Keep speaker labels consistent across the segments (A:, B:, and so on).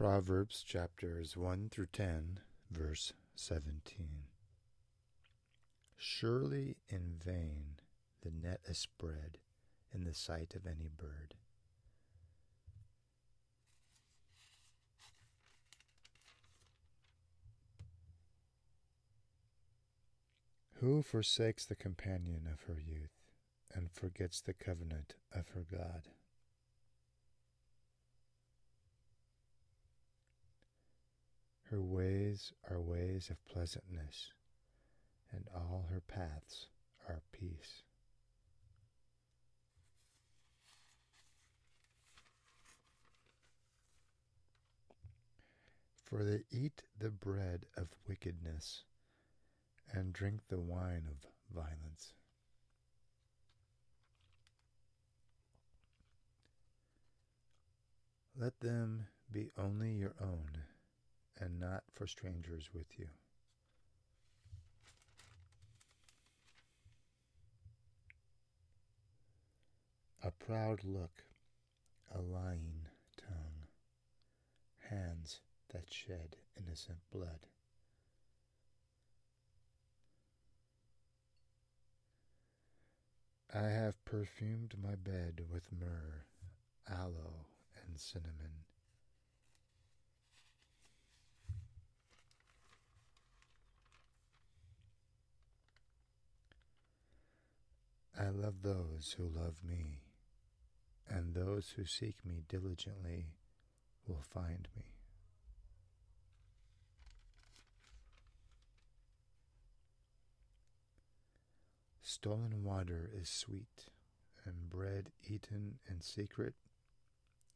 A: Proverbs chapters 1 through 10, verse 17. Surely in vain the net is spread in the sight of any bird. Who forsakes the companion of her youth and forgets the covenant of her God? Her ways are ways of pleasantness, and all her paths are peace. For they eat the bread of wickedness and drink the wine of violence. Let them be only your own and not for strangers with you. A proud look, a lying tongue, hands that shed innocent blood. I have perfumed my bed with myrrh, aloe, and cinnamon. I love those who love me, and those who seek me diligently will find me. Stolen water is sweet, and bread eaten in secret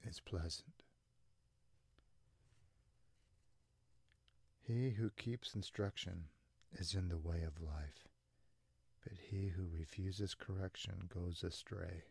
A: is pleasant. He who keeps instruction is in the way of life he who refuses correction goes astray.